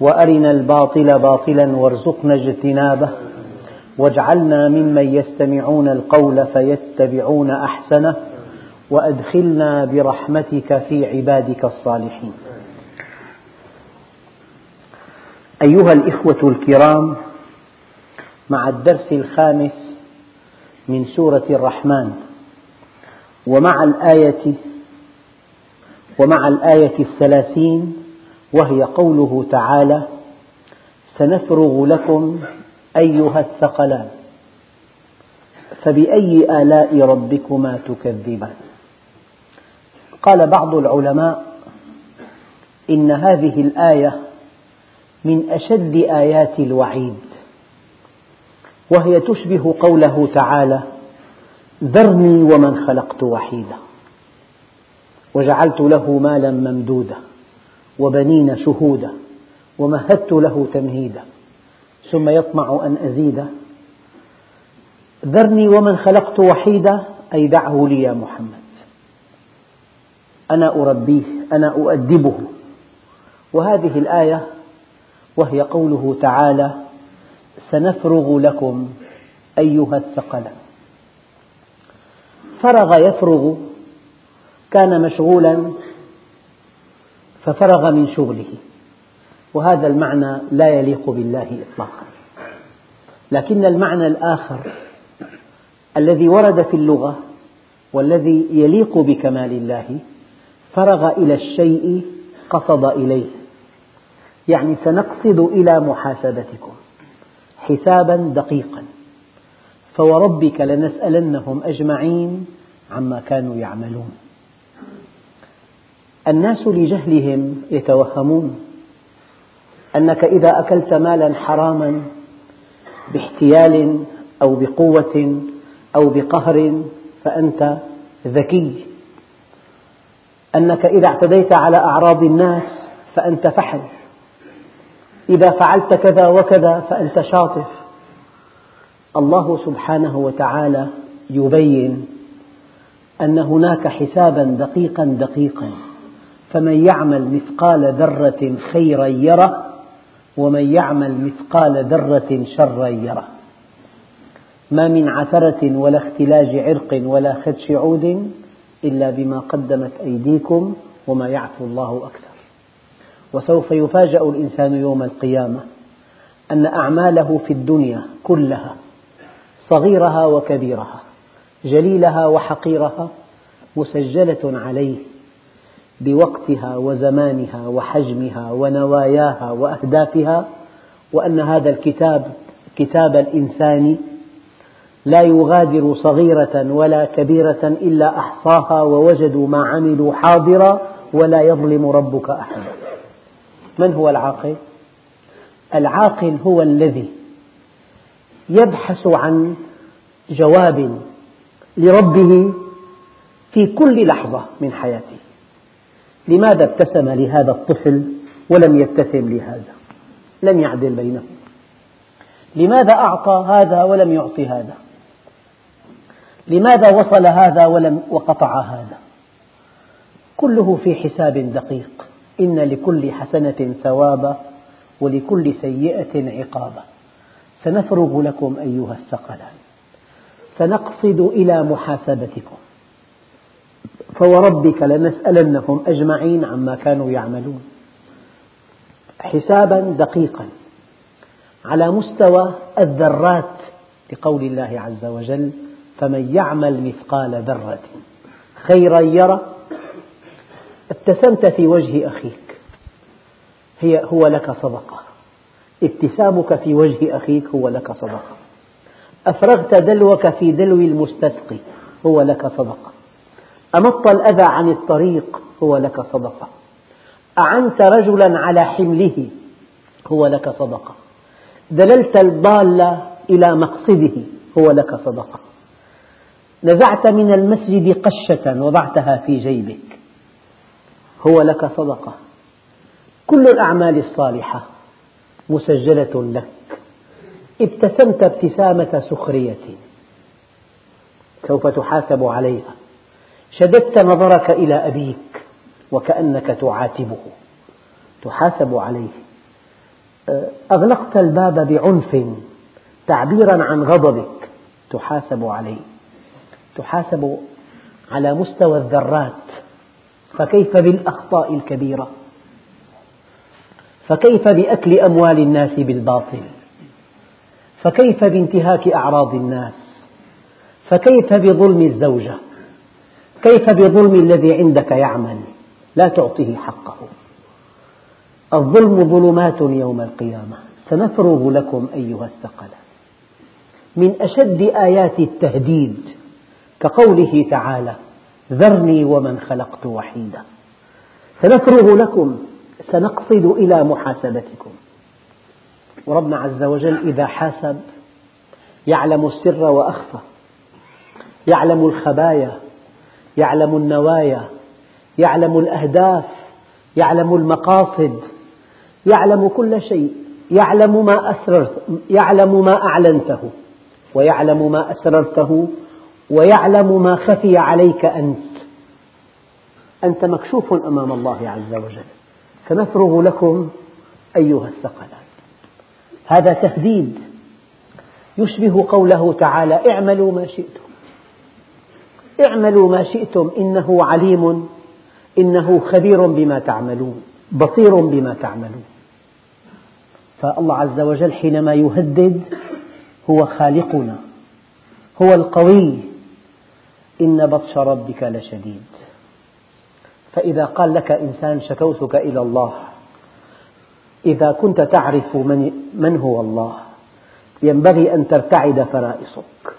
وأرنا الباطل باطلا وارزقنا اجتنابه. واجعلنا ممن يستمعون القول فيتبعون أحسنه. وأدخلنا برحمتك في عبادك الصالحين. أيها الإخوة الكرام مع الدرس الخامس من سورة الرحمن ومع الآية ومع الآية الثلاثين وهي قوله تعالى سنفرغ لكم أيها الثقلان. فبأي آلاء ربكما تكذبان؟ قال بعض العلماء إن هذه الآية من أشد آيات الوعيد. وهي تشبه قوله تعالى ذرني ومن خلقت وحيدا. وجعلت له مالا ممدودا. وبنين شهودا ومهدت له تمهيدا ثم يطمع أن أزيد ذرني ومن خلقت وحيدا أي دعه لي يا محمد. أنا أربيه أنا أؤدبه. وهذه الآية وهي قوله تعالى سنفرغ لكم أيها الثقلان. فرغ يفرغ كان مشغولا ففرغ من شغله. وهذا المعنى لا يليق بالله إطلاقا. لكن المعنى الآخر الذي ورد في اللغة والذي يليق بكمال الله فرغ إلى الشيء قصد إليه. يعني سنقصد إلى محاسبتكم حسابا دقيقا. فوربك لنسألنهم أجمعين عما كانوا يعملون. الناس لجهلهم يتوهمون أنك إذا أكلت مالا حراما باحتيال أو بقوة أو بقهر فأنت ذكي. أنك إذا اعتديت على أعراض الناس فأنت فحل. إذا فعلت كذا وكذا فأنت شاطر. الله سبحانه وتعالى يبين أن هناك حسابا دقيقا دقيقا. فمن يعمل مثقال ذرة خيرا يره ومن يعمل مثقال ذرة شرا يره. ما من عثرة ولا اختلاج عرق ولا خدش عود إلا بما قدمت أيديكم وما يعفو الله أكثر. وسوف يفاجأ الإنسان يوم القيامة أن أعماله في الدنيا كلها صغيرها وكبيرها جليلها وحقيرها مسجلة عليه بوقتها وزمانها وحجمها ونواياها وأهدافها وأن هذا الكتاب كتاب الإنسان لا يغادر صغيرة ولا كبيرة إلا أحصاها ووجدوا ما عملوا حاضرا ولا يظلم ربك أحدا من هو العاقل؟ العاقل هو الذي يبحث عن جواب لربه في كل لحظة من حياته لماذا ابتسم لهذا الطفل ولم يبتسم لهذا؟ لم يعدل بينهم. لماذا أعطى هذا ولم يعطي هذا؟ لماذا وصل هذا ولم وقطع هذا؟ كله في حساب دقيق. إن لكل حسنة ثوابا ولكل سيئة عقابا. سنفرغ لكم أيها الثقلان. سنقصد إلى محاسبتكم. فوربك لنسألنهم أجمعين عما كانوا يعملون. حسابا دقيقا على مستوى الذرات لقول الله عز وجل فمن يعمل مثقال ذرة خيرا يره ابتسمت في وجه أخيك هي هو لك صدقة. ابتسامك في وجه أخيك هو لك صدقة. أفرغت دلوك في دلو المستسقي هو لك صدقة. أمط الأذى عن الطريق هو لك صدقة. أعنت رجلا على حمله هو لك صدقة. دللت الضال إلى مقصده هو لك صدقة. نزعت من المسجد قشة وضعتها في جيبك هو لك صدقة. كل الأعمال الصالحة مسجلة لك. ابتسمت ابتسامة سخرية سوف تحاسب عليها. شددت نظرك إلى أبيك وكأنك تعاتبه. تحاسب عليه. أغلقت الباب بعنف تعبيرا عن غضبك. تحاسب عليه. تحاسب على مستوى الذرات. فكيف بالأخطاء الكبيرة؟ فكيف بأكل أموال الناس بالباطل؟ فكيف بانتهاك أعراض الناس؟ فكيف بظلم الزوجة؟ كيف بظلم الذي عندك يعمل؟ لا تعطيه حقه. الظلم ظلمات يوم القيامة. سنفرغ لكم أيها الثقلان. من أشد آيات التهديد كقوله تعالى ذرني ومن خلقت وحيدا. سنفرغ لكم سنقصد إلى محاسبتكم. وربنا عز وجل إذا حاسب يعلم السر وأخفى يعلم الخبايا يعلم النوايا يعلم الأهداف يعلم المقاصد يعلم كل شيء يعلم ما أسررت يعلم ما أعلنته ويعلم ما أسررته ويعلم ما خفي عليك أنت. أنت مكشوف أمام الله عز وجل. سنفرغ لكم أيها الثقلان. هذا تهديد يشبه قوله تعالى اعملوا ما شئتم. اعملوا ما شئتم إنه عليم إنه خبير بما تعملون بصير بما تعملون. فالله عز وجل حينما يهدد هو خالقنا هو القوي. إن بطش ربك لشديد. فإذا قال لك إنسان شكوتك إلى الله إذا كنت تعرف من, هو الله ينبغي أن ترتعد فرائصك.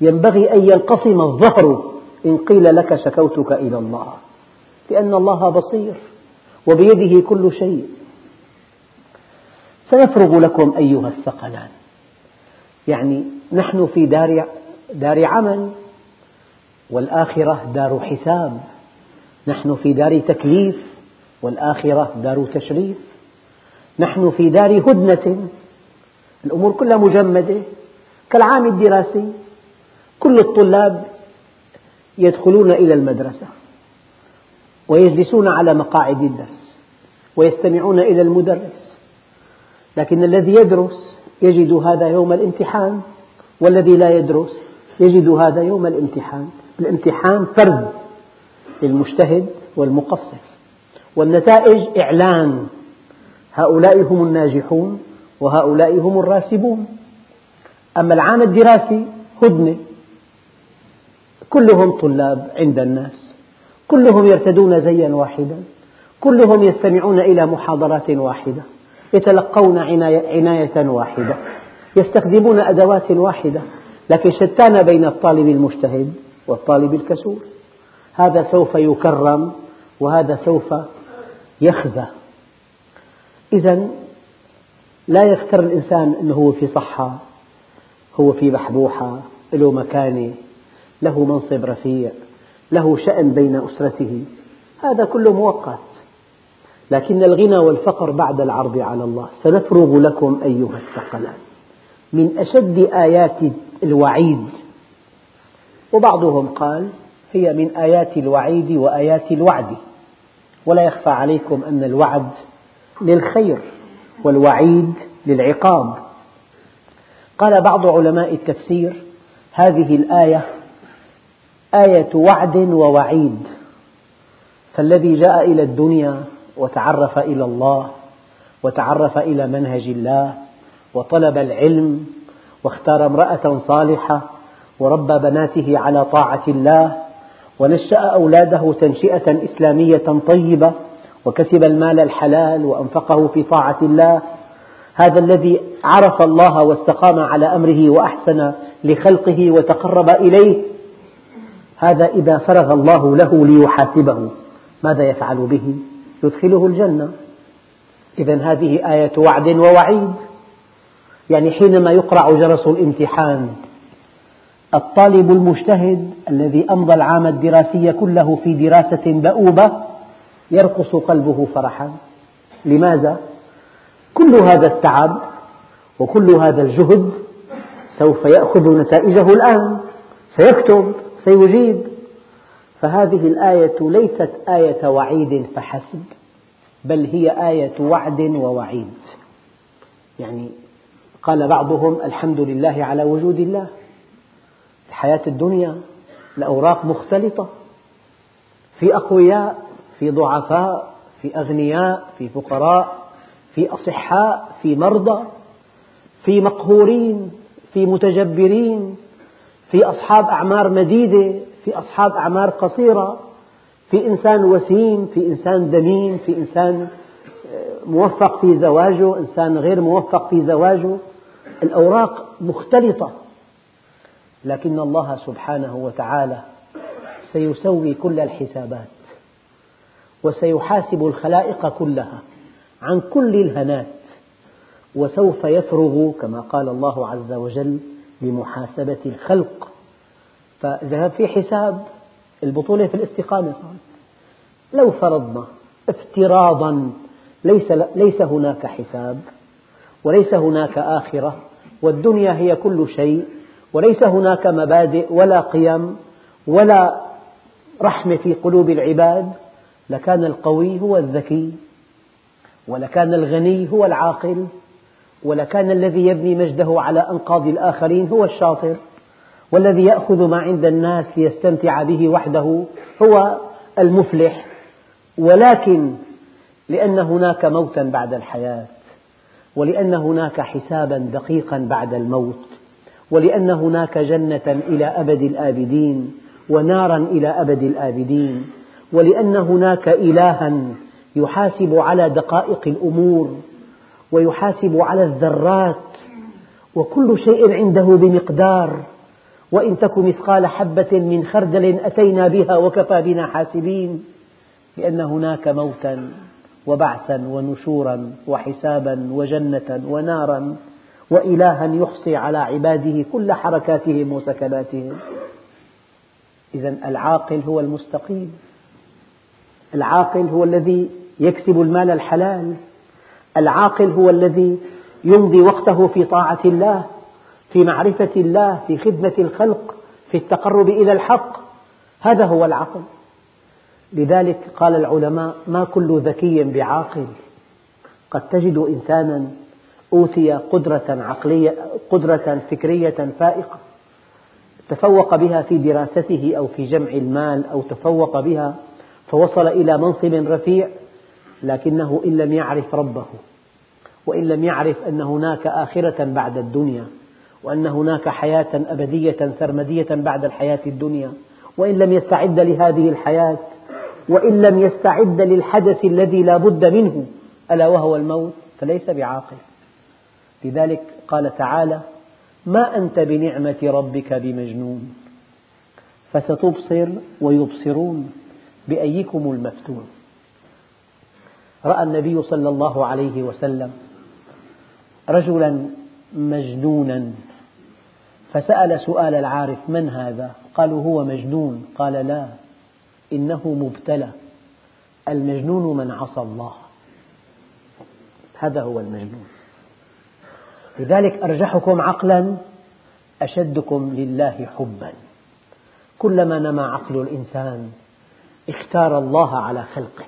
ينبغي أن ينقسم الظهر إن قيل لك شكوتك إلى الله. لأن الله بصير وبيده كل شيء. سنفرغ لكم أيها الثقلان. يعني نحن في دار, دار عمل والآخرة دار حساب. نحن في دار تكليف والآخرة دار تشريف. نحن في دار هدنة. الأمور كلها مجمدة. كالعام الدراسي. كل الطلاب يدخلون إلى المدرسة ويجلسون على مقاعد الدرس ويستمعون إلى المدرس. لكن الذي يدرس يجد هذا يوم الامتحان والذي لا يدرس يجد هذا يوم الامتحان. الامتحان فرز للمجتهد والمقصر. والنتائج إعلان. هؤلاء هم الناجحون وهؤلاء هم الراسبون. أما العام الدراسي هدنة. كلهم طلاب عند الناس. كلهم يرتدون زيا واحدا. كلهم يستمعون إلى محاضرات واحدة. يتلقون عناية واحدة. يستخدمون أدوات واحدة. لكن شتان بين الطالب المجتهد والطالب الكسول. هذا سوف يكرم وهذا سوف يخزى. إذا لا يختر الإنسان أنه هو في صحة هو في بحبوحة له مكانة. له منصب رفيع له شأن بين أسرته. هذا كله مؤقت. لكن الغنى والفقر بعد العرض على الله. سنفرغ لكم أيها الثقلان. من أشد آيات الوعيد. وبعضهم قال هي من آيات الوعيد وآيات الوعد. ولا يخفى عليكم أن الوعد للخير والوعيد للعقاب. قال بعض علماء التفسير هذه الآية آية وعد ووعيد. فالذي جاء إلى الدنيا وتعرف إلى الله وتعرف إلى منهج الله وطلب العلم واختار امرأة صالحة وربى بناته على طاعة الله ونشأ أولاده تنشئة إسلامية طيبة وكسب المال الحلال وأنفقه في طاعة الله. هذا الذي عرف الله واستقام على أمره وأحسن لخلقه وتقرب إليه هذا إذا فرغ الله له ليحاسبه. ماذا يفعل به؟ يدخله الجنة. إذا هذه آية وعد ووعيد. يعني حينما يقرع جرس الامتحان الطالب المجتهد الذي أمضى العام الدراسي كله في دراسة دؤوبة يرقص قلبه فرحا. لماذا؟ كل هذا التعب وكل هذا الجهد سوف يأخذ نتائجه الآن. سيكتب. سيجيب. فهذه الآية ليست آية وعيد فحسب بل هي آية وعد ووعيد. يعني قال بعضهم الحمد لله على وجود الله. الحياة الدنيا الأوراق مختلطة. في أقوياء في ضعفاء في أغنياء في فقراء في أصحاء في مرضى في مقهورين في متجبرين في أصحاب أعمار مديدة في أصحاب أعمار قصيرة في إنسان وسيم في إنسان دميم في إنسان آه، موفق في زواجه إنسان غير موفق في زواجه. الأوراق مختلطة لكن الله سبحانه وتعالى سيسوي كل الحسابات وسيحاسب الخلائق كلها عن كل الهنات وسوف يفرغ كما قال الله عز وجل لمحاسبة الخلق. فإذا في حساب البطولة في الاستقامة لو فرضنا افتراضا ليس, ليس هناك حساب وليس هناك آخرة والدنيا هي كل شيء وليس هناك مبادئ ولا قيم ولا رحمة في قلوب العباد لكان القوي هو الذكي ولكان الغني هو العاقل ولكان الذي يبني مجده على أنقاض الآخرين هو الشاطر والذي يأخذ ما عند الناس ليستمتع به وحده هو المفلح ولكن لأن هناك موتا بعد الحياة ولأن هناك حسابا دقيقا بعد الموت ولأن هناك جنة إلى أبد الآبدين ونارا إلى أبد الآبدين ولأن هناك إلها يحاسب على دقائق الأمور ويحاسب على الذرات وكل شيء عنده بمقدار. وإن تك مثقال حبة من خردل أتينا بها وكفى بنا حاسبين لأن هناك موتا وبعثا ونشورا وحسابا وجنة ونارا وإلها يحصي على عباده كل حركاتهم وسكناتهم. إذا العاقل هو المستقيم. العاقل هو الذي يكسب المال الحلال. العاقل هو الذي يمضي وقته في طاعة الله في معرفة الله في خدمة الخلق في التقرب إلى الحق. هذا هو العقل. لذلك قال العلماء ما كل ذكي بعاقل. قد تجد إنسانا أوتي قدرة عقلية قدرة فكرية فائقة تفوق بها في دراسته أو في جمع المال أو تفوق بها فوصل إلى منصب رفيع لكنه إن لم يعرف ربه وإن لم يعرف أن هناك آخرة بعد الدنيا وأن هناك حياة أبدية سرمدية بعد الحياة الدنيا وإن لم يستعد لهذه الحياة وإن لم يستعد للحدث الذي لا بد منه ألا وهو الموت؟ فليس بعاقل. لذلك قال تعالى ما أنت بنعمة ربك بمجنون فستبصر ويبصرون بأيكم المفتون. رأى النبي صلى الله عليه وسلم رجلا مجنونا فسأل سؤال العارف من هذا؟ قالوا هو مجنون. قال لا إنه مبتلى. المجنون من عصى الله. هذا هو المجنون. لذلك أرجحكم عقلا أشدكم لله حبا. كلما نمى عقل الإنسان اختار الله على خلقه.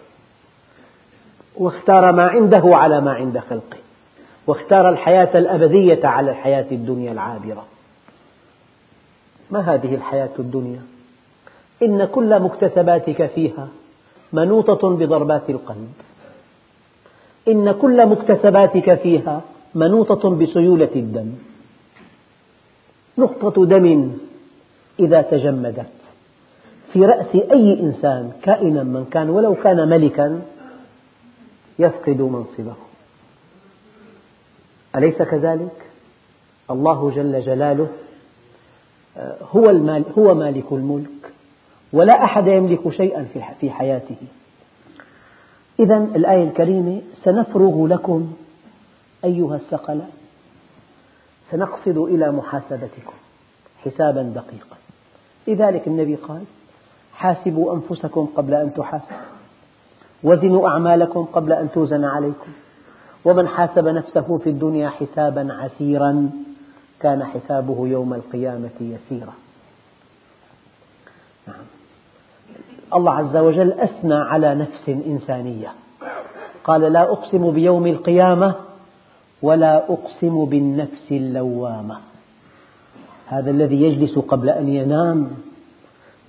واختار ما عنده على ما عند خلقه. واختار الحياة الأبدية على الحياة الدنيا العابرة. ما هذه الحياة الدنيا؟ إن كل مكتسباتك فيها منوطة بضربات القلب. إن كل مكتسباتك فيها منوطة بسيولة الدم. نقطة دم إذا تجمدت. في رأس أي إنسان كائنا من كان ولو كان ملكا يفقد منصبه. أليس كذلك؟ الله جل جلاله آه، هو, المال هو مالك الملك ولا أحد يملك شيئا في حياته. إذا الآية الكريمة سنفرغ لكم أيها الثقلان. سنقصد إلى محاسبتكم حسابا دقيقا. لذلك النبي قال حاسبوا أنفسكم قبل أن تحاسبوا. وزنوا أعمالكم قبل أن توزن عليكم. ومن حاسب نفسه في الدنيا حسابا عسيرا كان حسابه يوم القيامة يسيرا. نعم. الله عز وجل أثنى على نفس إنسانية. قال لا أقسم بيوم القيامة ولا أقسم بالنفس اللوامة. هذا الذي يجلس قبل أن ينام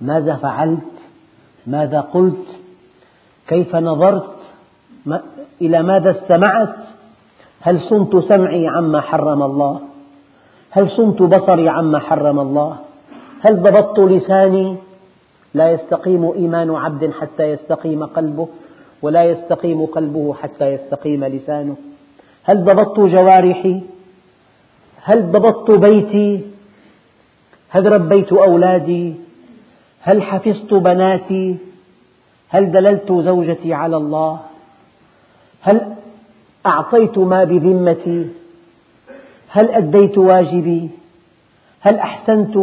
ماذا فعلت؟ ماذا قلت؟ كيف نظرت إلى ماذا استمعت؟ هل صنت سمعي عما حرم الله؟ هل صنت بصري عما حرم الله؟ هل ضبطت لساني؟ لا يستقيم إيمان عبد حتى يستقيم قلبه ولا يستقيم قلبه حتى يستقيم لسانه. هل ضبطت جوارحي؟ هل ضبطت بيتي؟ هل ربيت أولادي؟ هل حفظت بناتي؟ هل دللت زوجتي على الله؟ هل أعطيت ما بذمتي؟ هل أديت واجبي؟ هل أحسنت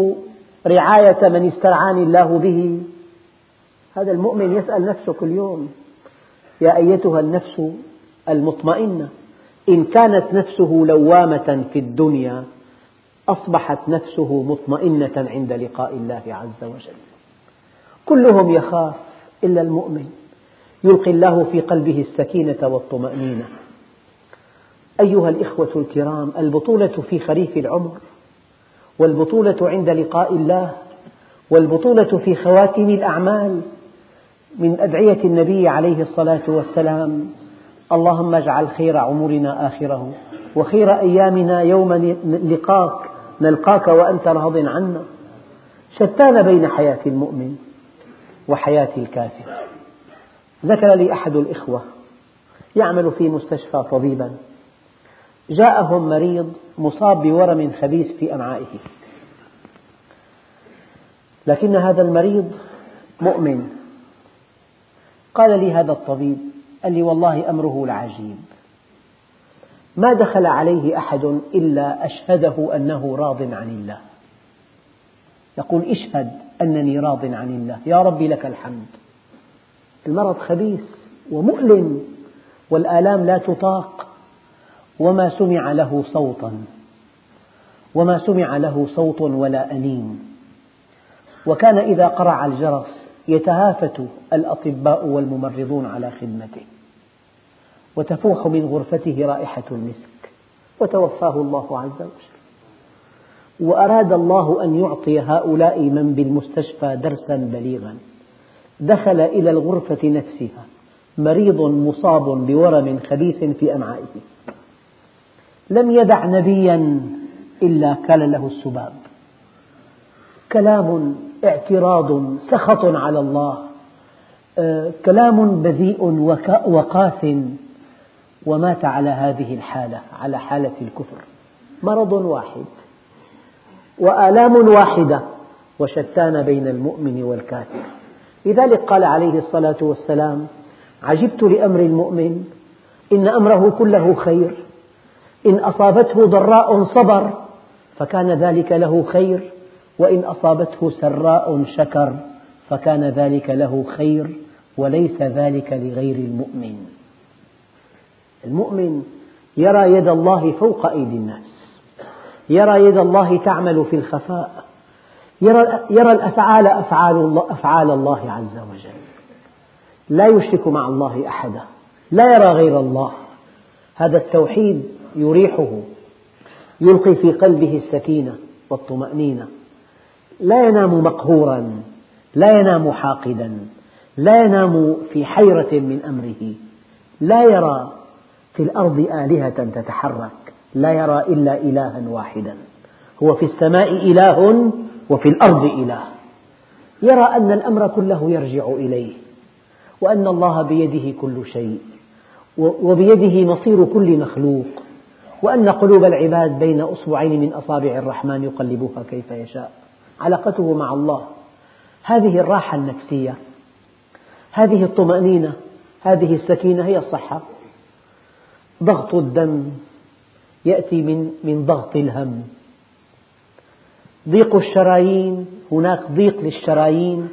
رعاية من استرعاني الله به؟ هذا المؤمن يسأل نفسه كل يوم يا أيتها النفس المطمئنة إن كانت نفسه لوامة في الدنيا أصبحت نفسه مطمئنة عند لقاء الله عز وجل. كلهم يخاف. إلا المؤمن يلقي الله في قلبه السكينة والطمأنينة. أيها الإخوة الكرام البطولة في خريف العمر والبطولة عند لقاء الله والبطولة في خواتم الأعمال من أدعية النبي عليه الصلاة والسلام. اللهم اجعل خير عمرنا آخره وخير أيامنا يوم لقاك نلقاك وأنت راض عنا. شتان بين حياة المؤمن؟ وحياة الكافر ذكر لي أحد الإخوة يعمل في مستشفى طبيبا. جاءهم مريض مصاب بورم خبيث في أمعائه. لكن هذا المريض مؤمن. قال لي هذا الطبيب قال لي والله أمره لعجيب ما دخل عليه أحد إلا أشهده أنه راض عن الله. يقول اشهد. أنني راض عن الله. يا ربي لك الحمد. المرض خبيث ومؤلم والآلام لا تطاق. وما سمع له صوتا وما سمع له صوت ولا أنين. وكان إذا قرع الجرس يتهافت الأطباء والممرضون على خدمته. وتفوح من غرفته رائحة المسك. وتوفاه الله عز وجل. وأراد الله أن يعطي هؤلاء من بالمستشفى درسا بليغا. دخل إلى الغرفة نفسها مريض مصاب بورم خبيث في أمعائه. لم يدع نبيا إلا كان له السباب. كلام اعتراض سخط على الله. آه، كلام بذيء وقاس ومات على هذه الحالة على حالة الكفر. مرض واحد. وآلام واحدة وشتان بين المؤمن والكافر. لذلك قال عليه الصلاة والسلام عجبت لأمر المؤمن إن أمره كله خير إن أصابته ضراء صبر فكان ذلك له خير وإن أصابته سراء شكر فكان ذلك له خير وليس ذلك لغير المؤمن. المؤمن يرى يد الله فوق أيدي الناس. يرى يد الله تعمل في الخفاء. يرى, يرى الأفعال أفعال الله, أفعال الله عز وجل. لا يشرك مع الله أحدا. لا يرى غير الله. هذا التوحيد يريحه. يلقي في قلبه السكينة والطمأنينة. لا ينام مقهورا. لا ينام حاقدا. لا ينام في حيرة من أمره. لا يرى في الأرض آلهة تتحرك. لا يرى إلا إلها واحدا. هو في السماء إله وفي الأرض إله. يرى أن الأمر كله يرجع إليه وأن الله بيده كل شيء وبيده مصير كل مخلوق وأن قلوب العباد بين أصبعين من أصابع الرحمن يقلبها كيف يشاء. علاقته مع الله. هذه الراحة النفسية هذه الطمأنينة هذه السكينة هي الصحة. ضغط الدم يأتي من من ضغط الهم. ضيق الشرايين هناك ضيق للشرايين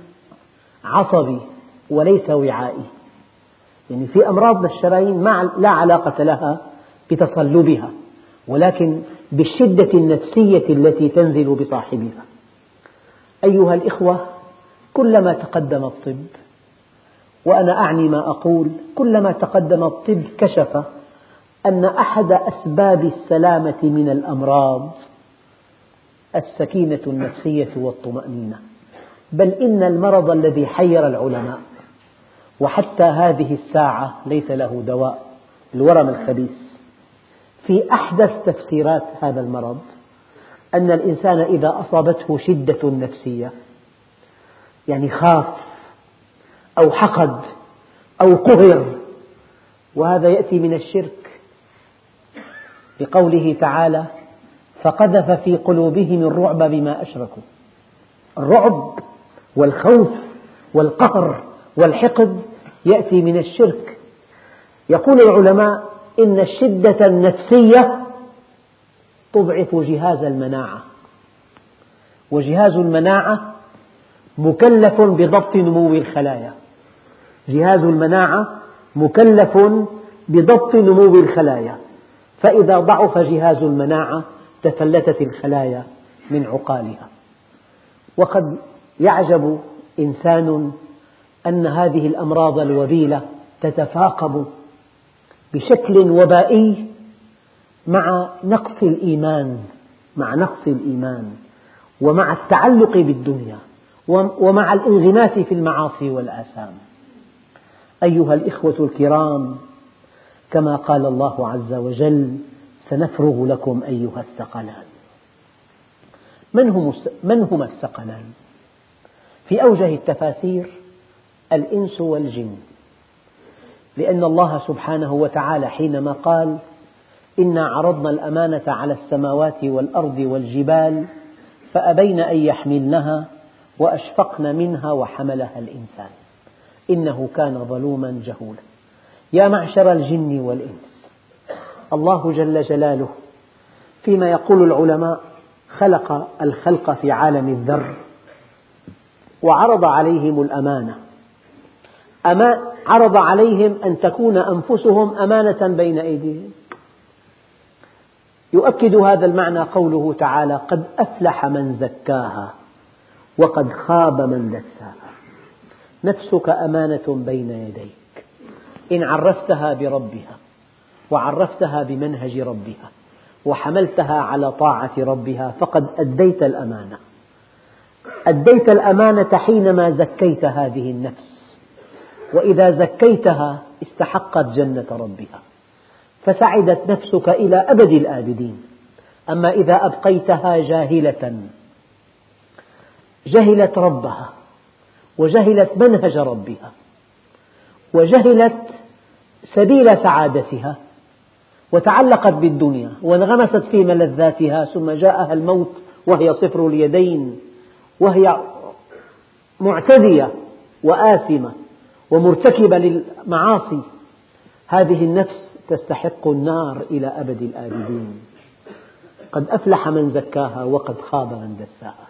عصبي وليس وعائي. يعني في أمراض للشرايين ما لا علاقة لها بتصلبها ولكن بالشدة النفسية التي تنزل بصاحبها. أيها الإخوة كلما تقدم الطب وأنا أعني ما أقول كلما تقدم الطب كشف أن أحد أسباب السلامة من الأمراض السكينة النفسية والطمأنينة بل إن المرض الذي حير العلماء وحتى هذه الساعة ليس له دواء الورم الخبيث. في أحدث تفسيرات هذا المرض أن الإنسان إذا أصابته شدة نفسية يعني خاف أو حقد أو قهر وهذا يأتي من الشرك لقوله تعالى فقذف في قلوبهم الرعب بما أشركوا. الرعب والخوف والقهر والحقد يأتي من الشرك. يقول العلماء إن الشدة النفسية تضعف جهاز المناعة. وجهاز المناعة مكلف بضبط نمو الخلايا. جهاز المناعة مكلف بضبط نمو الخلايا. فإذا ضعف جهاز المناعة تفلتت الخلايا من عقالها. وقد يعجب إنسان أن هذه الأمراض الوبيلة تتفاقم بشكل وبائي مع نقص الإيمان مع نقص الإيمان ومع التعلق بالدنيا ومع الانغماس في المعاصي والآثام. أيها الإخوة الكرام كما قال الله عز وجل سنفرغ لكم أيها الثقلان. من, هم من هما الثقلان؟ في أوجه التفاسير الإنس والجن. لأن الله سبحانه وتعالى حينما قال إنا عرضنا الأمانة على السماوات والأرض والجبال فأبين أن يحملنها وأشفقن منها وحملها الإنسان. إنه كان ظلوما جهولا. يا معشر الجن والإنس. الله جل جلاله فيما يقول العلماء خلق الخلق في عالم الذر وعرض عليهم الأمانة. أما عرض عليهم أن تكون أنفسهم أمانة بين أيديهم. يؤكد هذا المعنى قوله تعالى قد أفلح من زكاها وقد خاب من دساها. نفسك أمانة بين يديك. إن عرفتها بربها وعرفتها بمنهج ربها وحملتها على طاعة ربها فقد أديت الأمانة. أديت الأمانة حينما زكيت هذه النفس. وإذا زكيتها استحقت جنة ربها. فسعدت نفسك إلى أبد الآبدين. أما إذا أبقيتها جاهلة جهلت ربها وجهلت منهج ربها وجهلت سبيل سعادتها وتعلقت بالدنيا وانغمست في ملذاتها ثم جاءها الموت وهي صفر اليدين وهي معتدية وآثمة ومرتكبة للمعاصي. هذه النفس تستحق النار إلى أبد الآبدين. قد أفلح من زكاها وقد خاب من دساها.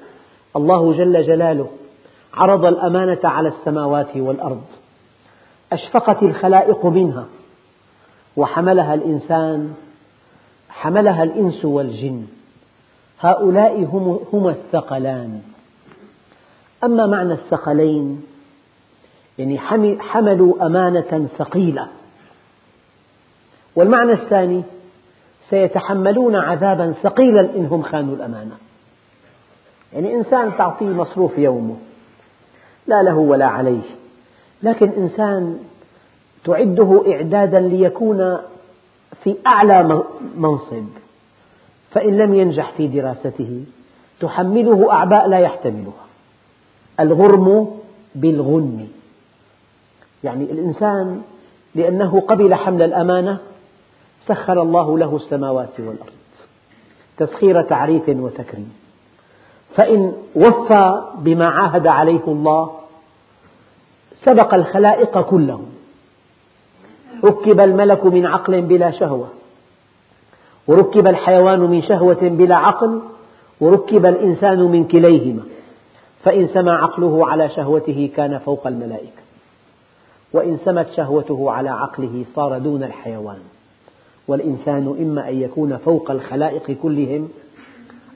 الله جل جلاله عرض الأمانة على السماوات والأرض. أشفقت الخلائق منها وحملها الإنسان حملها الإنس والجن. هؤلاء هم, هم الثقلان. أما معنى الثقلين يعني حملوا أمانة ثقيلة. والمعنى الثاني سيتحملون عذابا ثقيلا إنهم خانوا الأمانة. يعني إنسان تعطيه مصروف يومه لا له ولا عليه. لكن إنسان تعده إعدادا ليكون في أعلى منصب فإن لم ينجح في دراسته تحمله أعباء لا يحتملها. الغرم بالغنم يعني الإنسان لأنه قبل حمل الأمانة سخر الله له السماوات والأرض تسخير تعريف وتكريم. فإن وفى بما عاهد عليه الله سبق الخلائق كلهم. ركب الملك من عقل بلا شهوة. وركب الحيوان من شهوة بلا عقل. وركب الإنسان من كليهما. فإن سمى عقله على شهوته كان فوق الملائكة. وإن سمت شهوته على عقله صار دون الحيوان. والإنسان إما أن يكون فوق الخلائق كلهم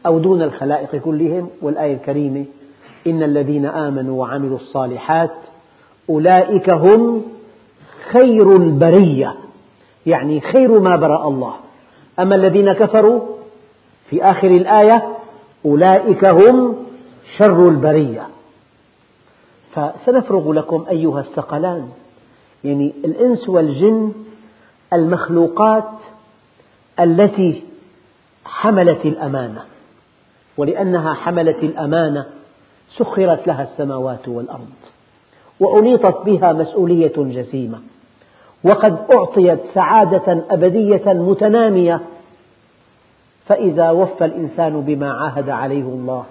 أو دون الخلائق كلهم. والآية الكريمة إن الذين آمنوا وعملوا الصالحات أولئك هم خير البرية يعني خير ما برأ الله. أما الذين كفروا في آخر الآية أولئك هم شر البرية. فسنفرغ لكم أيها الثقلان يعني الإنس والجن المخلوقات التي حملت الأمانة. ولأنها حملت الأمانة سخرت لها السماوات والأرض. وأنيطت بها مسؤولية جسيمة. وقد أعطيت سعادة أبدية متنامية. فإذا وفى الإنسان بما عاهد عليه الله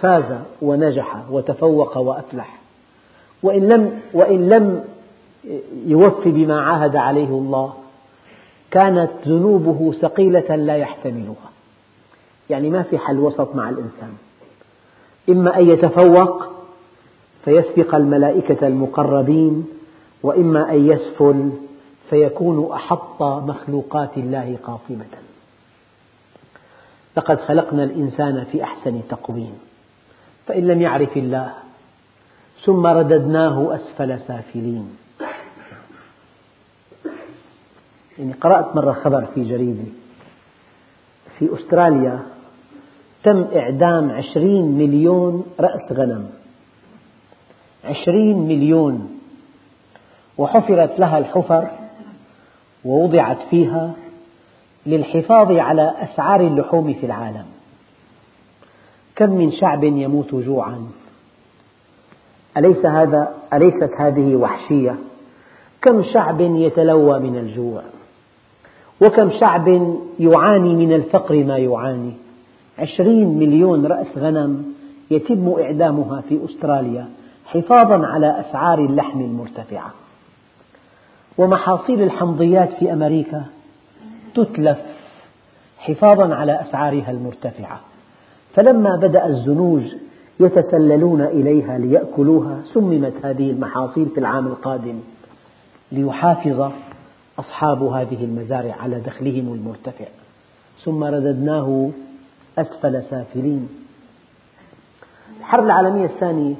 فاز ونجح وتفوق وأفلح. وإن لم, وإن لم يوف بما عاهد عليه الله كانت ذنوبه ثقيلة لا يحتملها. يعني ما في حل وسط مع الإنسان. إما أن يتفوق فيسبق الملائكة المقربين وإما أن يسفل فيكون أحط مخلوقات الله قاطبة لقد خلقنا الإنسان في أحسن تقويم فإن لم يعرف الله ثم رددناه أسفل سافلين. يعني قرأت مرة خبر في جريدة. في أستراليا تم إعدام عشرين مليون رأس غنم. عشرين مليون وحفرت لها الحفر ووضعت فيها للحفاظ على أسعار اللحوم في العالم. كم من شعب يموت جوعا؟ أليس هذا أليست هذه وحشية؟ كم شعب يتلوى من الجوع؟ وكم شعب يعاني من الفقر ما يعاني؟ عشرين مليون رأس غنم يتم إعدامها في أستراليا. حفاظا على أسعار اللحم المرتفعة. ومحاصيل الحمضيات في أمريكا تتلف حفاظا على أسعارها المرتفعة. فلما بدأ الزنوج يتسللون إليها ليأكلوها سممت هذه المحاصيل في العام القادم ليحافظ أصحاب هذه المزارع على دخلهم المرتفع. ثم رددناه أسفل سافلين. الحرب العالمية الثانية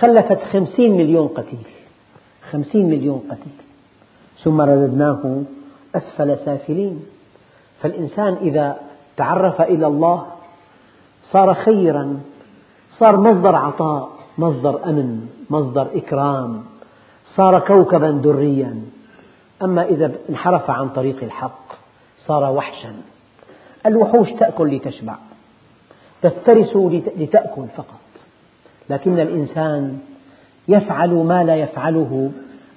خلفت خمسين مليون قتيل. خمسين مليون قتيل. ثم رددناه أسفل سافلين. فالإنسان إذا تعرف إلى الله صار خيرا صار مصدر عطاء مصدر أمن مصدر إكرام صار كوكبا دريا. أما إذا انحرف عن طريق الحق صار وحشا. الوحوش تأكل لتشبع. تفترس لتأكل فقط. لكن الإنسان يفعل ما لا يفعله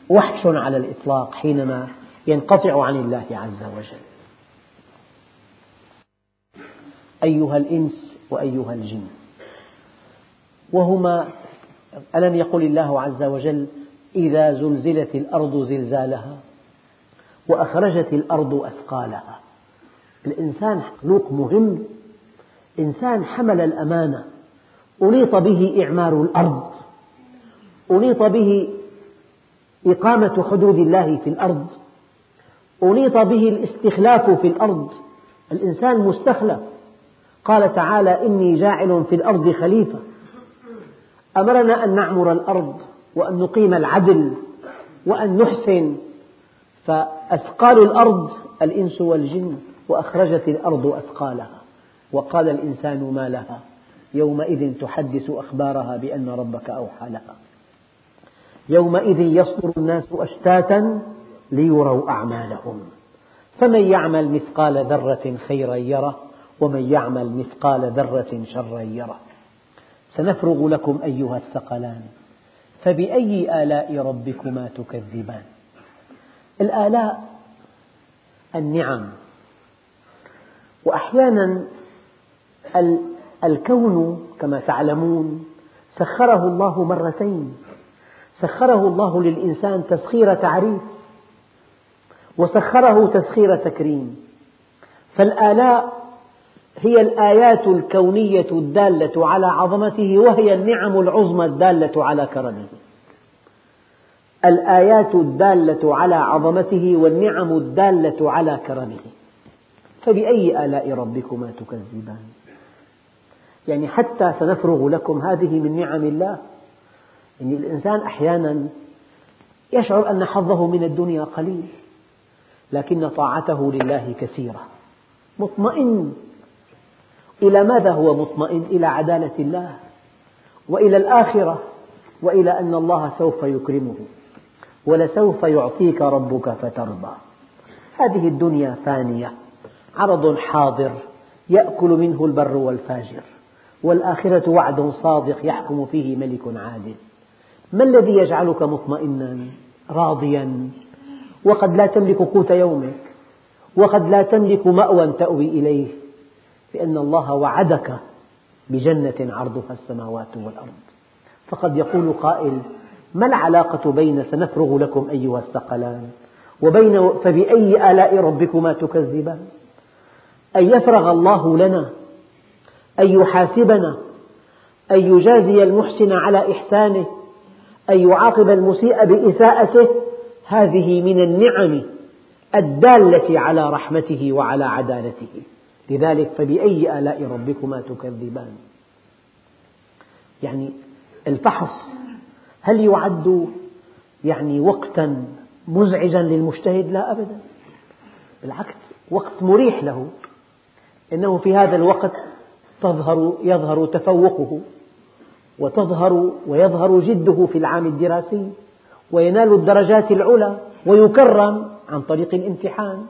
وحش على الإطلاق حينما ينقطع عن الله عز وجل. أيها الإنس وأيها الجن وهما ألم يقل الله عز وجل إذا زلزلت الأرض زلزالها وأخرجت الأرض أثقالها الإنسان مخلوق مهم. إنسان حمل الأمانة. أنيط به إعمار الأرض. أنيط به إقامة حدود الله في الأرض. أنيط به الاستخلاف في الأرض. الإنسان مستخلف. قال تعالى إني جاعل في الأرض خليفة. أمرنا أن نعمر الأرض وأن نقيم العدل وأن نحسن. فأثقال الأرض الإنس والجن وأخرجت الأرض أثقالها. وقال الإنسان ما لها. يومئذ تحدث أخبارها بأن ربك أوحى لها. يومئذ يصدر الناس أشتاتا ليروا أعمالهم. فمن يعمل مثقال ذرة خيرا يره ومن يعمل مثقال ذرة شرا يره. سنفرغ لكم أيها الثقلان. فبأي آلاء ربكما تكذبان؟ الآلاء النعم وأحيانا الكون كما تعلمون. سخره الله مرتين. سخره الله للإنسان تسخير تعريف. وسخره تسخير تكريم. فالآلاء هي الآيات الكونية الدالة على عظمته وهي النعم العظمى الدالة على كرمه. الآيات الدالة على عظمته والنعم الدالة على كرمه. فبأي آلاء ربكما تكذبان؟ يعني حتى سنفرغ لكم هذه من نعم الله. يعني الإنسان أحيانا يشعر أن حظه من الدنيا قليل لكن طاعته لله كثيرة. مطمئن. إلى ماذا هو مطمئن؟ إلى عدالة الله وإلى الآخرة وإلى أن الله سوف يكرمه. ولسوف يعطيك ربك فترضى. هذه الدنيا فانية. عرض حاضر يأكل منه البر والفاجر. والآخرة وعد صادق يحكم فيه ملك عادل. ما الذي يجعلك مطمئنا راضيا؟ وقد لا تملك قوت يومك وقد لا تملك مأوى تأوي إليه لأن الله وعدك بجنة عرضها السماوات والأرض. فقد يقول قائل ما العلاقة بين سنفرغ لكم أيها الثقلان؟ وبين فبأي آلاء ربكما تكذبان؟ أن يفرغ الله لنا أن يحاسبنا أن يجازي المحسن على إحسانه أن يعاقب المسيء بإساءته. هذه من النعم الدالة على رحمته وعلى عدالته. لذلك فبأي آلاء ربكما تكذبان؟ يعني الفحص هل يعد يعني وقتا مزعجا للمجتهد؟ لا أبدا. بالعكس وقت مريح له. إنه في هذا الوقت تظهر يظهر تفوقه وتظهر ويظهر جده في العام الدراسي وينال الدرجات العلى ويكرم عن طريق الامتحان.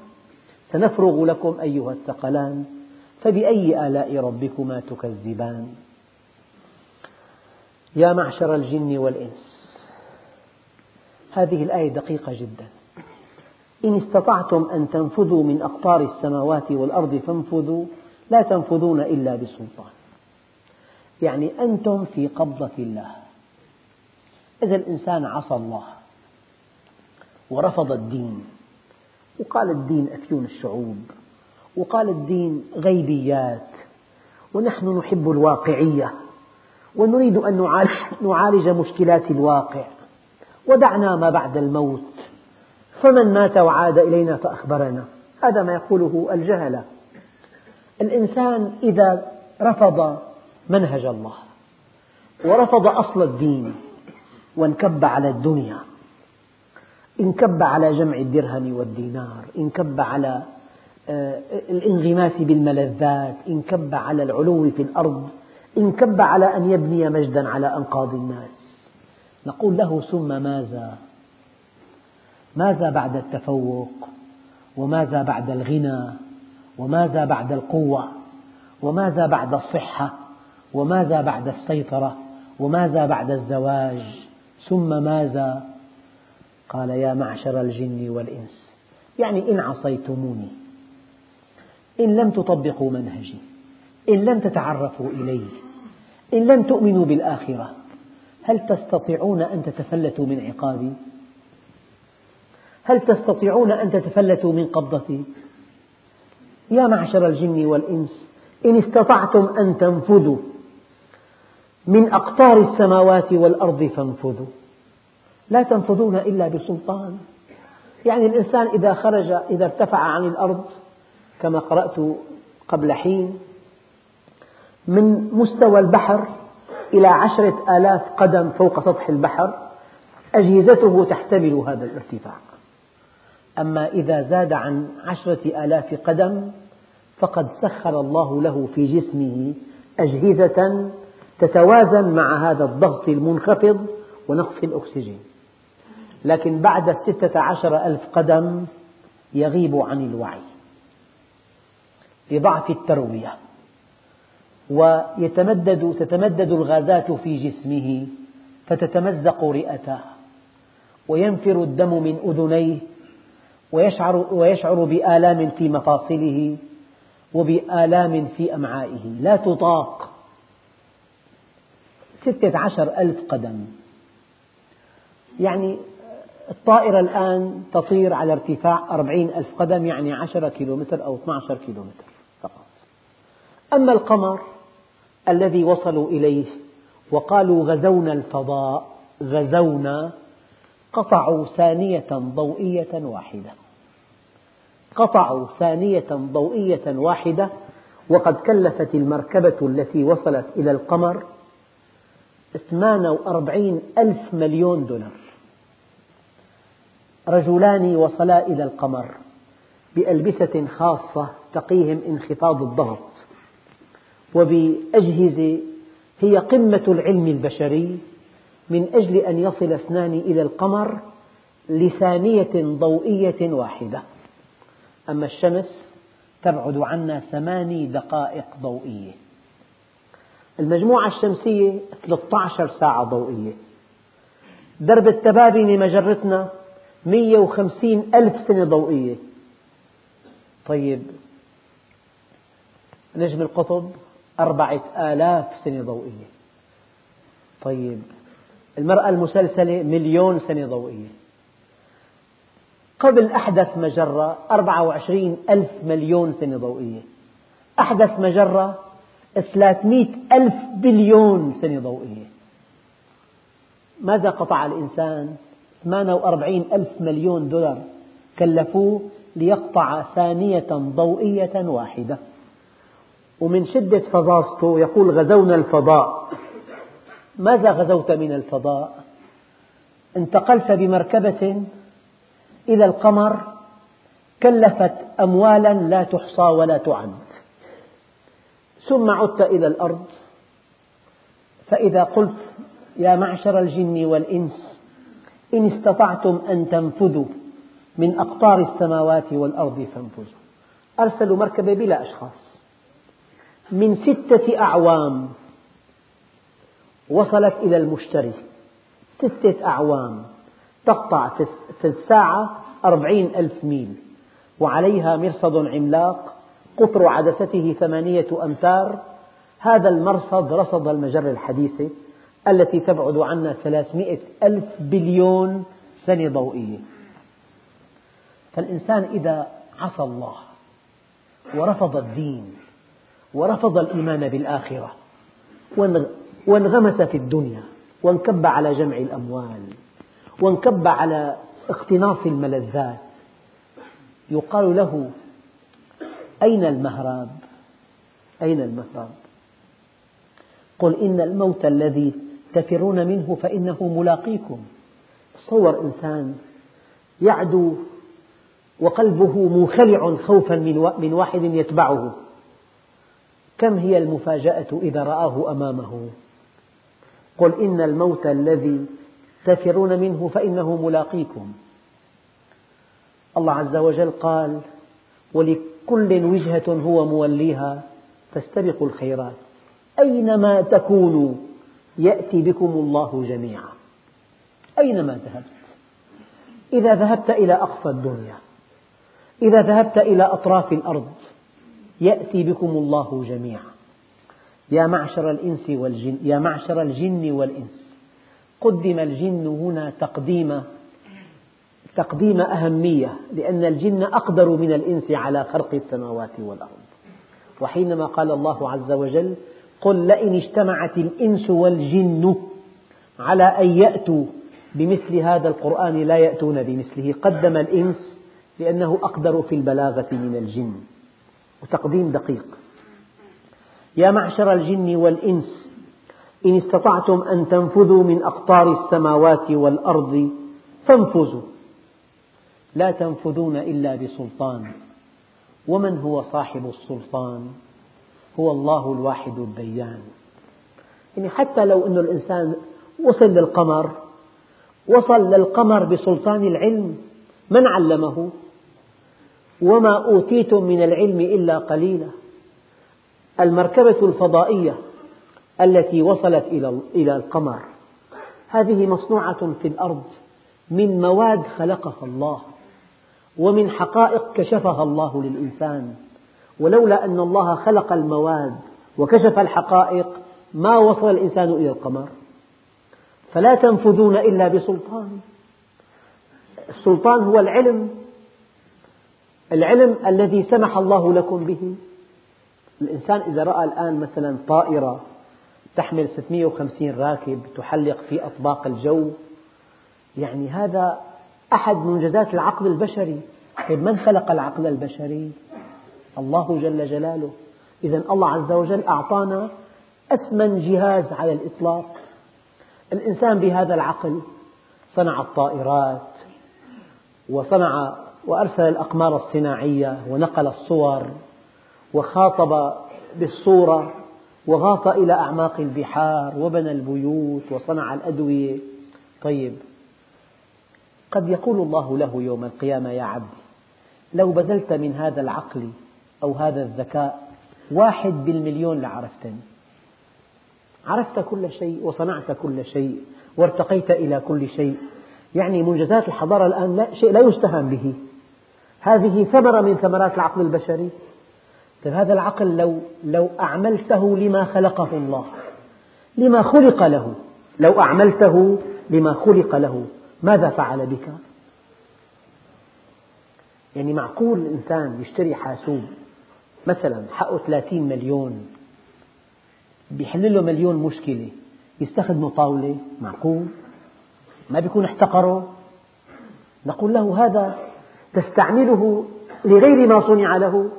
سنفرغ لكم أيها الثقلان فبأي آلاء ربكما تكذبان. يا معشر الجن والإنس هذه الآية دقيقة جدا. إن استطعتم أن تنفذوا من أقطار السماوات والأرض فانفذوا لا تنفذون إلا بسلطان. يعني أنتم في قبضة الله. إذا الإنسان عصى الله ورفض الدين. وقال الدين أفيون الشعوب. وقال الدين غيبيات. ونحن نحب الواقعية. ونريد أن نعالج مشكلات الواقع. ودعنا ما بعد الموت. فمن مات وعاد إلينا فأخبرنا. هذا ما يقوله الجهلة. الإنسان إذا رفض منهج الله ورفض أصل الدين وانكب على الدنيا انكب على جمع الدرهم والدينار انكب على آه، الانغماس بالملذات انكب على العلو في الأرض انكب على أن يبني مجدا على أنقاض الناس. نقول له ثم ماذا؟ ماذا بعد التفوق؟ وماذا بعد الغنى؟ وماذا بعد القوة؟ وماذا بعد الصحة؟ وماذا بعد السيطرة؟ وماذا بعد الزواج؟ ثم ماذا؟ قال يا معشر الجن والإنس يعني إن عصيتموني إن لم تطبقوا منهجي إن لم تتعرفوا إلي إن لم تؤمنوا بالآخرة هل تستطيعون أن تتفلتوا من عقابي؟ هل تستطيعون أن تتفلتوا من قبضتي؟ يا معشر الجن والإنس إن استطعتم أن تنفذوا من أقطار السماوات والأرض فانفذوا. لا تنفذون إلا بسلطان. يعني الإنسان إذا خرج إذا ارتفع عن الأرض كما قرأت قبل حين من مستوى البحر إلى عشرة آلاف قدم فوق سطح البحر أجهزته تحتمل هذا الارتفاع. أما إذا زاد عن عشرة آلاف قدم فقد سخر الله له في جسمه أجهزة تتوازن مع هذا الضغط المنخفض ونقص الأكسجين. لكن بعد ستة عشر ألف قدم يغيب عن الوعي لضعف التروية ويتمدد تتمدد الغازات في جسمه فتتمزق رئته وينفر الدم من أذنيه ويشعر, ويشعر بآلام في مفاصله وبآلام في أمعائه. لا تطاق. ستة عشر ألف قدم. يعني الطائرة الآن تطير على ارتفاع أربعين ألف قدم يعني عشرة كيلومتر أو 12 كيلومتر فقط. أما القمر الذي وصلوا إليه وقالوا غزونا الفضاء غزونا قطعوا ثانية ضوئية واحدة. قطعوا ثانية ضوئية واحدة وقد كلفت المركبة التي وصلت إلى القمر 48 ألف مليون دولار. رجلان وصلا إلى القمر بألبسة خاصة تقيهم انخفاض الضغط وبأجهزة هي قمة العلم البشري من أجل أن يصل اثنان إلى القمر لثانية ضوئية واحدة. أما الشمس تبعد عنا ثماني دقائق ضوئية. المجموعة الشمسية 13 ساعة ضوئية. درب التبابنة مجرتنا 150 ألف سنة ضوئية. طيب نجم القطب أربعة آلاف سنة ضوئية. طيب المرأة المسلسلة مليون سنة ضوئية. قبل أحدث مجرة 24 ألف مليون سنة ضوئية. أحدث مجرة 300 ألف بليون سنة ضوئية. ماذا قطع الإنسان؟ 48 ألف مليون دولار كلفوه ليقطع ثانية ضوئية واحدة. ومن شدة فظاظته يقول غزونا الفضاء. ماذا غزوت من الفضاء؟ انتقلت بمركبة إلى القمر كلفت أموالا لا تحصى ولا تعد. ثم عدت إلى الأرض. فإذا قلت يا معشر الجن والإنس إن استطعتم أن تنفذوا من أقطار السماوات والأرض فانفذوا. أرسلوا مركبة بلا أشخاص. من ستة أعوام وصلت إلى المشتري. ستة أعوام. تقطع في الساعة أربعين ألف ميل. وعليها مرصد عملاق. قطر عدسته ثمانية أمتار. هذا المرصد رصد المجرة الحديثة التي تبعد عنا ثلاثمئة ألف بليون سنة ضوئية. فالإنسان إذا عصى الله ورفض الدين ورفض الإيمان بالآخرة وانغمس في الدنيا وانكب على جمع الأموال وانكب على اقتناص الملذات. يقال له أين المهراب؟ أين المهراب؟ قل إن الموت الذي تفرون منه فإنه ملاقيكم. تصور إنسان يعدو وقلبه منخلع خوفا من واحد يتبعه. كم هي المفاجأة إذا رآه أمامه؟ قل إن الموت الذي تفرون منه فإنه ملاقيكم. الله عز وجل قال ولكل وجهة هو موليها فاستبقوا الخيرات. أينما تكونوا يأتي بكم الله جميعا. أينما ذهبت. إذا ذهبت إلى أقصى الدنيا. إذا ذهبت إلى أطراف الأرض. يأتي بكم الله جميعا. يا معشر الإنس والجن يا معشر الجن والإنس. قدم الجن هنا تقديم تقديم أهمية لأن الجن أقدر من الإنس على خلق السماوات والأرض. وحينما قال الله عز وجل قل لئن اجتمعت الإنس والجن على أن يأتوا بمثل هذا القرآن لا يأتون بمثله. قدم الإنس لأنه أقدر في البلاغة من الجن. وتقديم دقيق. يا معشر الجن والإنس إن استطعتم أن تنفذوا من أقطار السماوات والأرض فانفذوا. لا تنفذون إلا بسلطان. ومن هو صاحب السلطان؟ هو الله الواحد الديان. يعني حتى لو أن الإنسان وصل للقمر وصل للقمر بسلطان العلم من علمه؟ وما أوتيتم من العلم إلا قليلا. المركبة الفضائية التي وصلت إلى القمر. هذه مصنوعة في الأرض من مواد خلقها الله ومن حقائق كشفها الله للإنسان. ولولا أن الله خلق المواد وكشف الحقائق ما وصل الإنسان إلى القمر. فلا تنفذون إلا بسلطان. السلطان هو العلم. العلم الذي سمح الله لكم به. الإنسان إذا رأى الآن مثلا طائرة تحمل 650 راكب تحلق في أطباق الجو يعني هذا أحد منجزات العقل البشري. طيب من خلق العقل البشري؟ الله جل جلاله. إذا الله عز وجل أعطانا أثمن جهاز على الإطلاق. الإنسان بهذا العقل صنع الطائرات وصنع وأرسل الأقمار الصناعية ونقل الصور وخاطب بالصورة وغاص إلى أعماق البحار وبنى البيوت وصنع الأدوية. طيب قد يقول الله له يوم القيامة يا عبدي لو بذلت من هذا العقل أو هذا الذكاء واحد بالمليون لعرفتني. عرفت كل شيء وصنعت كل شيء وارتقيت إلى كل شيء. يعني منجزات الحضارة الآن لا شيء لا يستهان به. هذه ثمرة من ثمرات العقل البشري. طيب هذا العقل لو لو أعملته لما خلقه الله لما خلق له لو أعملته لما خلق له ماذا فعل بك؟ يعني معقول الإنسان يشتري حاسوب مثلا حقه 30 مليون بيحل له مليون مشكلة يستخدمه طاولة؟ معقول؟ ما بيكون احتقره؟ نقول له هذا تستعمله لغير ما صنع له؟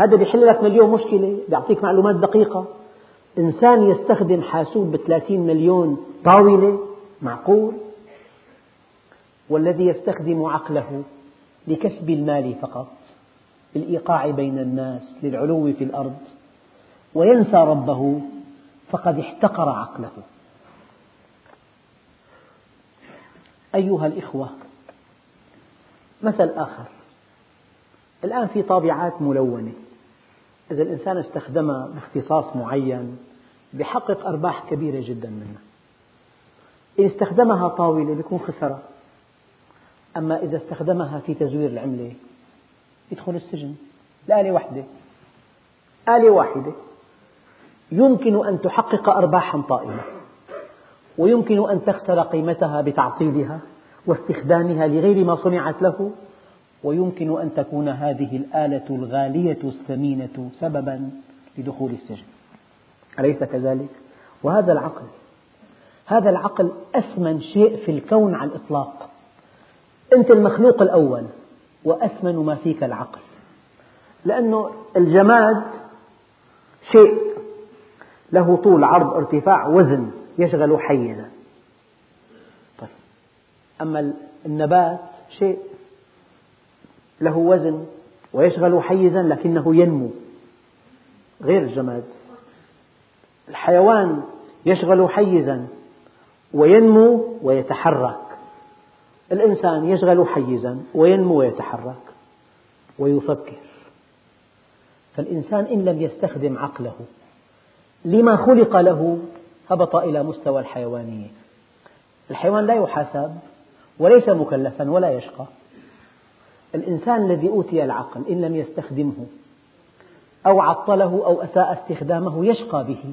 هذا بيحل لك مليون مشكلة بيعطيك معلومات دقيقة. إنسان يستخدم حاسوب بثلاثين مليون طاولة معقول؟ والذي يستخدم عقله لكسب المال فقط للإيقاع بين الناس للعلو في الأرض. وينسى ربه فقد احتقر عقله. أيها الإخوة مثل آخر الآن في طابعات ملونة. إذا الإنسان استخدمها باختصاص معين بحقق أرباح كبيرة جدا منها إن استخدمها طاولة يكون خسرها أما إذا استخدمها في تزوير العملة يدخل السجن. لآلة واحدة. آلة واحدة. يمكن أن تحقق أرباحا طائلة. ويمكن أن تخسر قيمتها بتعطيلها واستخدامها لغير ما صنعت له ويمكن أن تكون هذه الآلة الغالية الثمينة سببا لدخول السجن. أليس كذلك؟ وهذا العقل هذا العقل أثمن شيء في الكون على الإطلاق. أنت المخلوق الأول وأثمن ما فيك العقل. لأنه الجماد شيء له طول عرض ارتفاع وزن يشغل حيزا طيب. أما النبات شيء له وزن ويشغل حيزا لكنه ينمو. غير الجماد. الحيوان يشغل حيزا وينمو ويتحرك. الإنسان يشغل حيزا وينمو ويتحرك ويفكر. فالإنسان إن لم يستخدم عقله لما خلق له هبط إلى مستوى الحيوانية. الحيوان لا يحاسب وليس مكلفا ولا يشقى. الإنسان الذي أوتي العقل إن لم يستخدمه أو عطله أو أساء استخدامه يشقى به.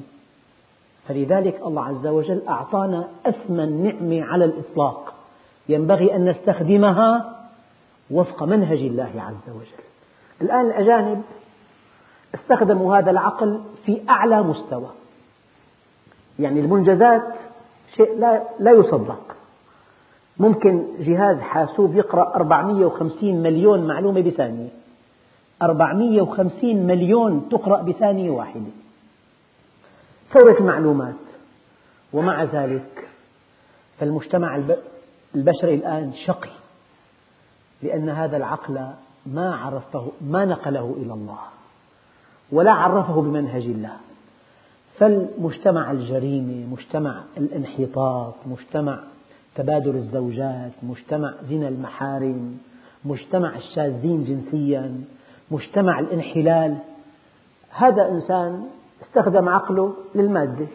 فلذلك الله عز وجل أعطانا أثمن نعمة على الإطلاق. ينبغي أن نستخدمها وفق منهج الله عز وجل. الآن الأجانب استخدموا هذا العقل في أعلى مستوى. يعني المنجزات شيء لا, لا يصدق. ممكن جهاز حاسوب يقرأ 450 مليون معلومة بثانية. 450 مليون تقرأ بثانية واحدة. ثورة المعلومات ومع ذلك فالمجتمع البشري الآن شقي. لأن هذا العقل ما عرفه ما نقله إلى الله. ولا عرفه بمنهج الله. فالمجتمع الجريمة مجتمع الانحطاط مجتمع تبادل الزوجات مجتمع زنا المحارم مجتمع الشاذين جنسيا مجتمع الانحلال. هذا إنسان استخدم عقله للمادة.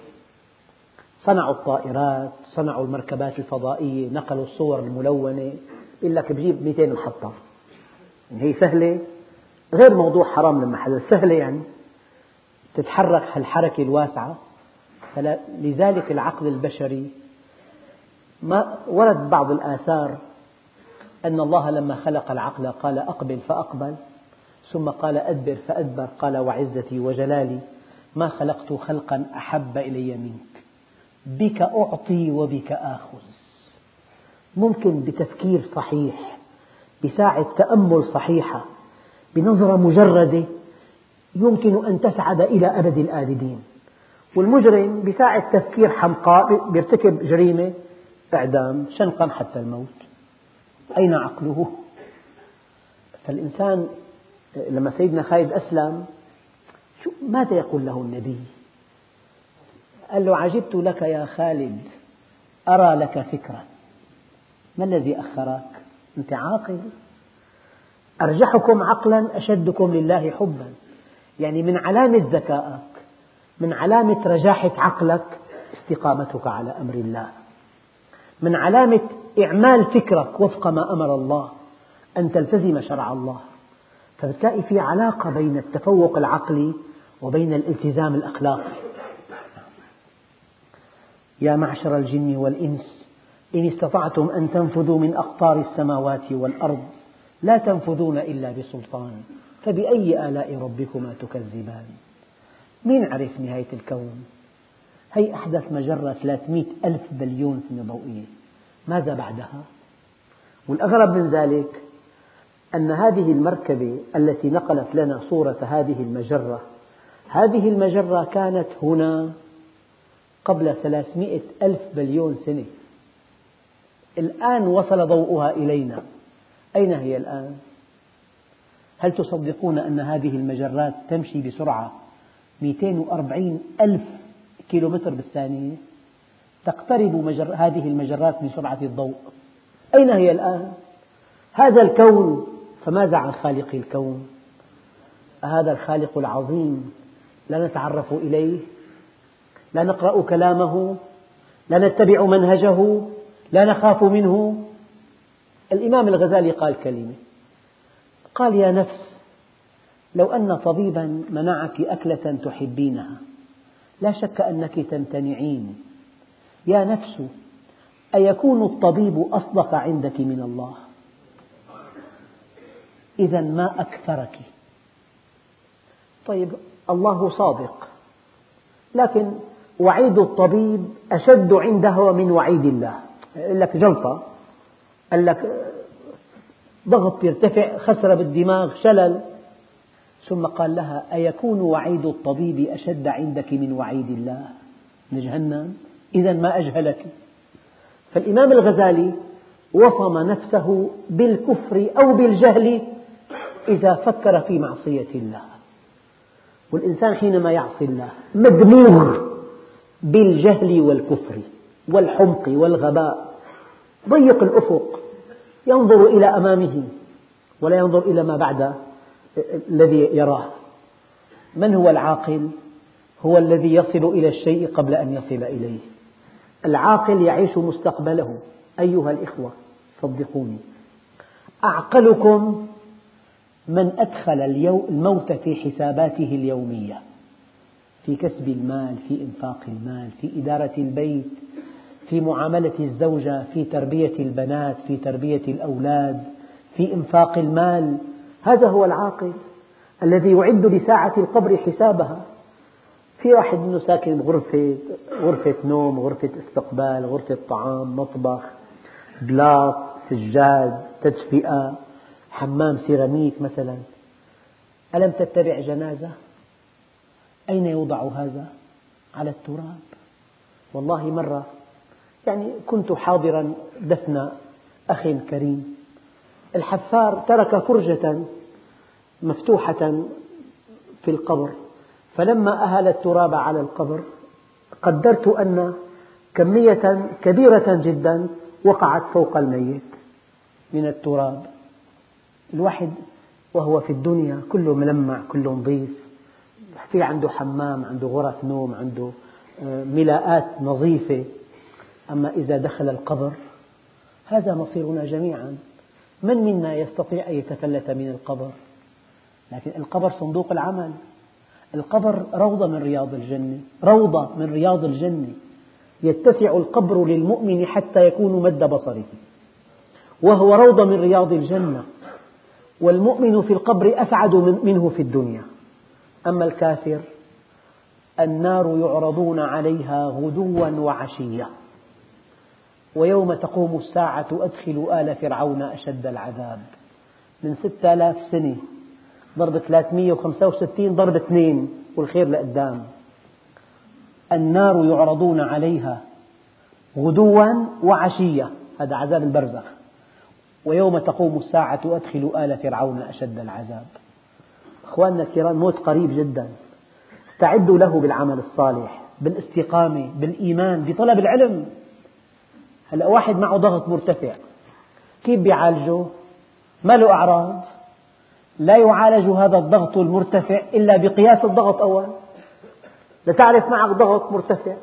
صنعوا الطائرات صنعوا المركبات الفضائية نقلوا الصور الملونة. يقول لك بجيب 200 محطة. هي سهلة. غير موضوع حرام لما حدث سهلة يعني. تتحرك هالحركة الواسعة. لذلك العقل البشري ما ورد بعض الآثار أن الله لما خلق العقل قال أقبل فأقبل ثم قال أدبر فأدبر قال وعزتي وجلالي ما خلقت خلقا أحب إلي منك بك أعطي وبك آخذ. ممكن بتفكير صحيح بساعة تأمل صحيحة بنظرة مجردة يمكن أن تسعد إلى أبد الآبدين. والمجرم بساعة تفكير حمقاء يرتكب جريمة إعدام شنقا حتى الموت أين عقله؟ فالإنسان لما سيدنا خالد أسلم شو ماذا يقول له النبي؟ قال له عجبت لك يا خالد أرى لك فكرة ما الذي أخرك؟ أنت عاقل أرجحكم عقلا أشدكم لله حبا يعني من علامة ذكائك من علامة رجاحة عقلك استقامتك على أمر الله من علامة إعمال فكرك وفق ما أمر الله أن تلتزم شرع الله. فبتلاقي في علاقة بين التفوق العقلي وبين الالتزام الأخلاقي. يا معشر الجن والإنس إن استطعتم أن تنفذوا من أقطار السماوات والأرض لا تنفذون إلا بسلطان فبأي آلاء ربكما تكذبان؟ مين عرف نهاية الكون؟ هي أحدث مجرة 300 ألف بليون سنة ضوئية ماذا بعدها؟ والأغرب من ذلك أن هذه المركبة التي نقلت لنا صورة هذه المجرة هذه المجرة كانت هنا قبل 300 ألف بليون سنة الآن وصل ضوءها إلينا أين هي الآن؟ هل تصدقون أن هذه المجرات تمشي بسرعة 240 ألف كيلومتر بالثانية تقترب مجر... هذه المجرات بسرعة الضوء أين هي الآن؟ هذا الكون فماذا عن خالق الكون؟ هذا الخالق العظيم لا نتعرف إليه لا نقرأ كلامه لا نتبع منهجه لا نخاف منه الإمام الغزالي قال كلمة قال يا نفس لو أن طبيبا منعك أكلة تحبينها لا شك أنك تمتنعين. يا نفس أيكون الطبيب أصدق عندك من الله؟ إذا ما أكثرك. طيب الله صادق لكن وعيد الطبيب أشد عنده من وعيد الله. يقول لك جلطة قال لك ضغط يرتفع خسرة بالدماغ شلل. ثم قال لها أيكون وعيد الطبيب أشد عندك من وعيد الله؟ لجهنم إذا ما أجهلك؟ فالإمام الغزالي وصم نفسه بالكفر أو بالجهل إذا فكر في معصية الله. والإنسان حينما يعصي الله مدموغ بالجهل والكفر والحمق والغباء. ضيق الأفق ينظر إلى أمامه ولا ينظر إلى ما بعد. الذي يراه. من هو العاقل؟ هو الذي يصل إلى الشيء قبل أن يصل إليه. العاقل يعيش مستقبله. أيها الإخوة صدقوني. أعقلكم من أدخل الموت في حساباته اليومية. في كسب المال في إنفاق المال في إدارة البيت في معاملة الزوجة في تربية البنات في تربية الأولاد في إنفاق المال هذا هو العاقل الذي يعد لساعة القبر حسابها. في واحد منه ساكن بغرفة غرفة نوم غرفة استقبال غرفة طعام مطبخ بلاط سجاد تدفئة حمام سيراميك مثلا. ألم تتبع جنازة؟ أين يوضع هذا؟ على التراب. والله مرة يعني كنت حاضرا دفن أخ كريم. الحفار ترك فرجة مفتوحة في القبر. فلما أهل التراب على القبر قدرت أن كمية كبيرة جدا وقعت فوق الميت من التراب. الواحد وهو في الدنيا كله ملمع كله نظيف. في عنده حمام عنده غرف نوم عنده آه، ملاءات نظيفة. أما إذا دخل القبر هذا مصيرنا جميعا. من منا يستطيع أن يتفلت من القبر؟ لكن القبر صندوق العمل. القبر روضة من رياض الجنة روضة من رياض الجنة يتسع القبر للمؤمن حتى يكون مد بصره. وهو روضة من رياض الجنة. والمؤمن في القبر أسعد منه في الدنيا. أما الكافر النار يعرضون عليها غدوا وعشيا ويوم تقوم الساعة أدخلوا آل فرعون أشد العذاب. من ستة آلاف سنة ضرب 365 ضرب اثنين والخير لقدام. النار يعرضون عليها غدوا وعشيا هذا عذاب البرزخ. ويوم تقوم الساعة أدخلوا آل فرعون أشد العذاب. أخواننا الكرام موت قريب جدا. استعدوا له بالعمل الصالح بالاستقامة بالإيمان بطلب العلم. هلا واحد معه ضغط مرتفع. كيف بيعالجه؟ ما له أعراض. لا يعالج هذا الضغط المرتفع إلا بقياس الضغط أول. لتعرف معك ضغط مرتفع؟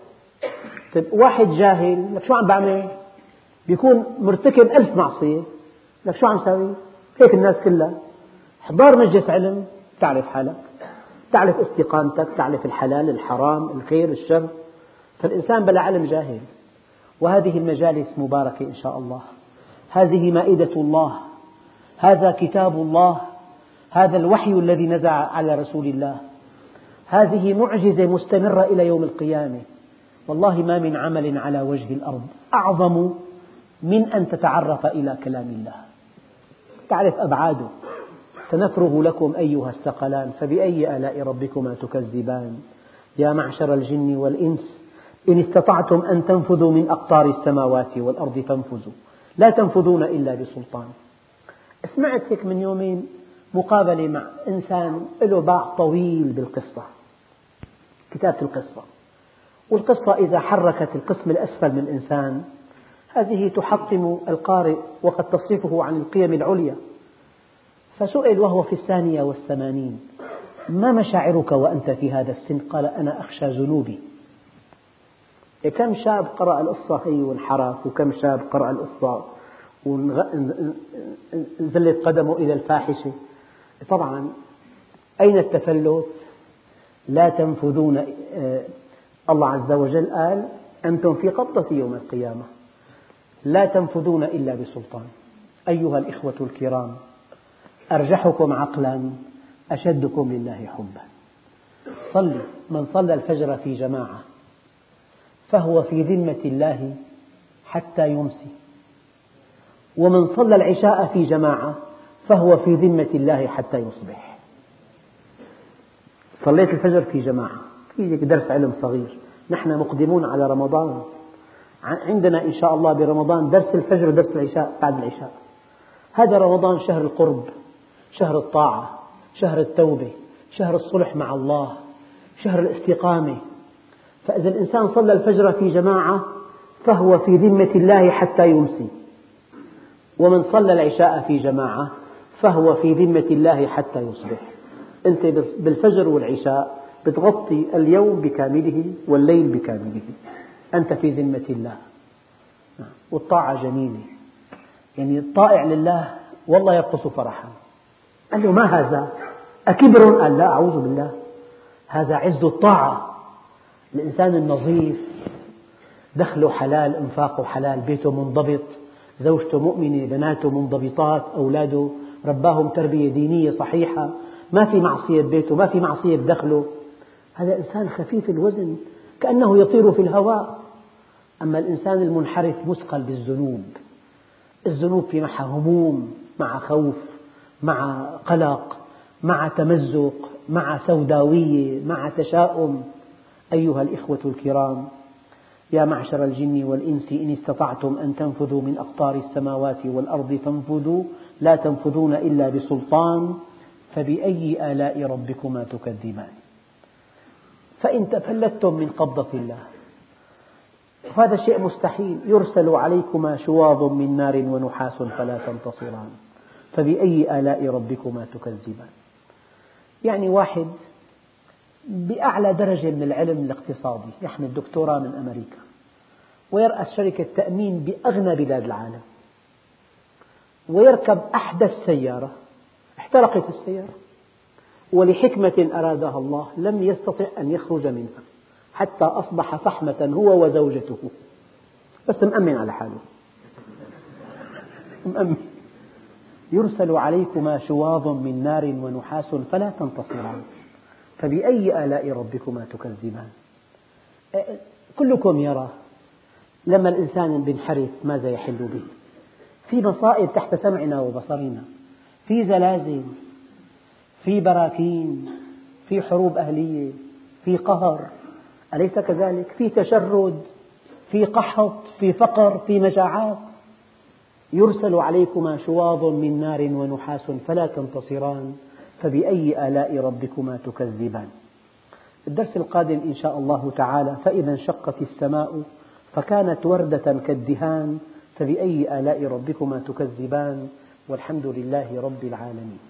طيب واحد جاهل لك شو عم بعمل؟ بيكون مرتكب ألف معصية. لك شو عم سوي؟ هيك الناس كلها. احضار مجلس علم تعرف حالك. تعرف استقامتك تعرف الحلال الحرام الخير الشر. فالإنسان بلا علم جاهل. وهذه المجالس مباركة إن شاء الله. هذه مائدة الله. هذا كتاب الله. هذا الوحي الذي نزل على رسول الله. هذه معجزة مستمرة إلى يوم القيامة. والله ما من عمل على وجه الأرض أعظم من أن تتعرف إلى كلام الله. تعرف أبعاده. سنفرغ لكم أيها الثقلان. فبأي آلاء ربكما تكذبان؟ يا معشر الجن والإنس إن استطعتم أن تنفذوا من أقطار السماوات والأرض فانفذوا. لا تنفذون إلا بسلطان. سمعت هيك من يومين مقابلة مع إنسان له باع طويل بالقصة كتابة القصة. والقصة إذا حركت القسم الأسفل من الإنسان هذه تحطم القارئ وقد تصرفه عن القيم العليا. فسئل وهو في الثانية والثمانين ما مشاعرك وأنت في هذا السن؟ قال أنا أخشى ذنوبي كم شاب قرأ القصة هي وانحرف وكم شاب قرأ القصة ونزلت قدمه إلى الفاحشة. طبعا أين التفلت؟ لا تنفذون آه، الله عز وجل قال أنتم في قبضة يوم القيامة. لا تنفذون إلا بسلطان. أيها الإخوة الكرام أرجحكم عقلا أشدكم لله حبا. صلي من صلى الفجر في جماعة فهو في ذمة الله حتى يمسي. ومن صلى العشاء في جماعة فهو في ذمة الله حتى يصبح. صليت الفجر في جماعة في درس علم صغير. نحن مقدمون على رمضان. عندنا إن شاء الله برمضان درس الفجر ودرس العشاء بعد العشاء. هذا رمضان شهر القرب شهر الطاعة شهر التوبة شهر الصلح مع الله شهر الاستقامة. فإذا الإنسان صلى الفجر في جماعة فهو في ذمة الله حتى يمسي. ومن صلى العشاء في جماعة فهو في ذمة الله حتى يصبح. أنت بالفجر والعشاء بتغطي اليوم بكامله والليل بكامله. أنت في ذمة الله. والطاعة جميلة. يعني الطائع لله والله يرقص فرحا. قال له ما هذا؟ أكبر قال لا أعوذ بالله. هذا عز الطاعة. الإنسان النظيف دخله حلال إنفاقه حلال بيته منضبط زوجته مؤمنة بناته منضبطات أولاده رباهم تربية دينية صحيحة ما في معصية ببيته ما في معصية بدخله. هذا إنسان خفيف الوزن كأنه يطير في الهواء. أما الإنسان المنحرف مثقل بالذنوب. الذنوب في معها هموم مع خوف مع قلق مع تمزق مع سوداوية مع تشاؤم. أيها الإخوة الكرام يا معشر الجن والإنس إن استطعتم أن تنفذوا من أقطار السماوات والأرض فانفذوا لا تنفذون إلا بسلطان فبأي آلاء ربكما تكذبان؟ فإن تفلتم من قبضة الله. وهذا شيء مستحيل. يرسل عليكما شواظ من نار ونحاس فلا تنتصران. فبأي آلاء ربكما تكذبان؟ يعني واحد بأعلى درجة من العلم الاقتصادي يحمل دكتوراه من أمريكا. ويرأس شركة تأمين بأغنى بلاد العالم. ويركب أحدث سيارة احترقت السيارة. ولحكمة أرادها الله لم يستطع أن يخرج منها حتى أصبح فحمة هو وزوجته. بس مأمن على حاله. مأمن. يرسل عليكما شواظ من نار ونحاس فلا تنتصران. فبأي آلاء ربكما تكذبان؟ كلكم يرى لما الإنسان بينحرف ماذا يحل به؟ في مصائب تحت سمعنا وبصرنا في زلازل في براكين في حروب أهلية في قهر أليس كذلك؟ في تشرد في قحط في فقر في مجاعات يرسل عليكما شواظ من نار ونحاس فلا تنتصران. فبأي آلاء ربكما تكذبان؟ الدرس القادم إن شاء الله تعالى فإذا انشقت السماء فكانت وردة كالدهان فبأي آلاء ربكما تكذبان؟ والحمد لله رب العالمين.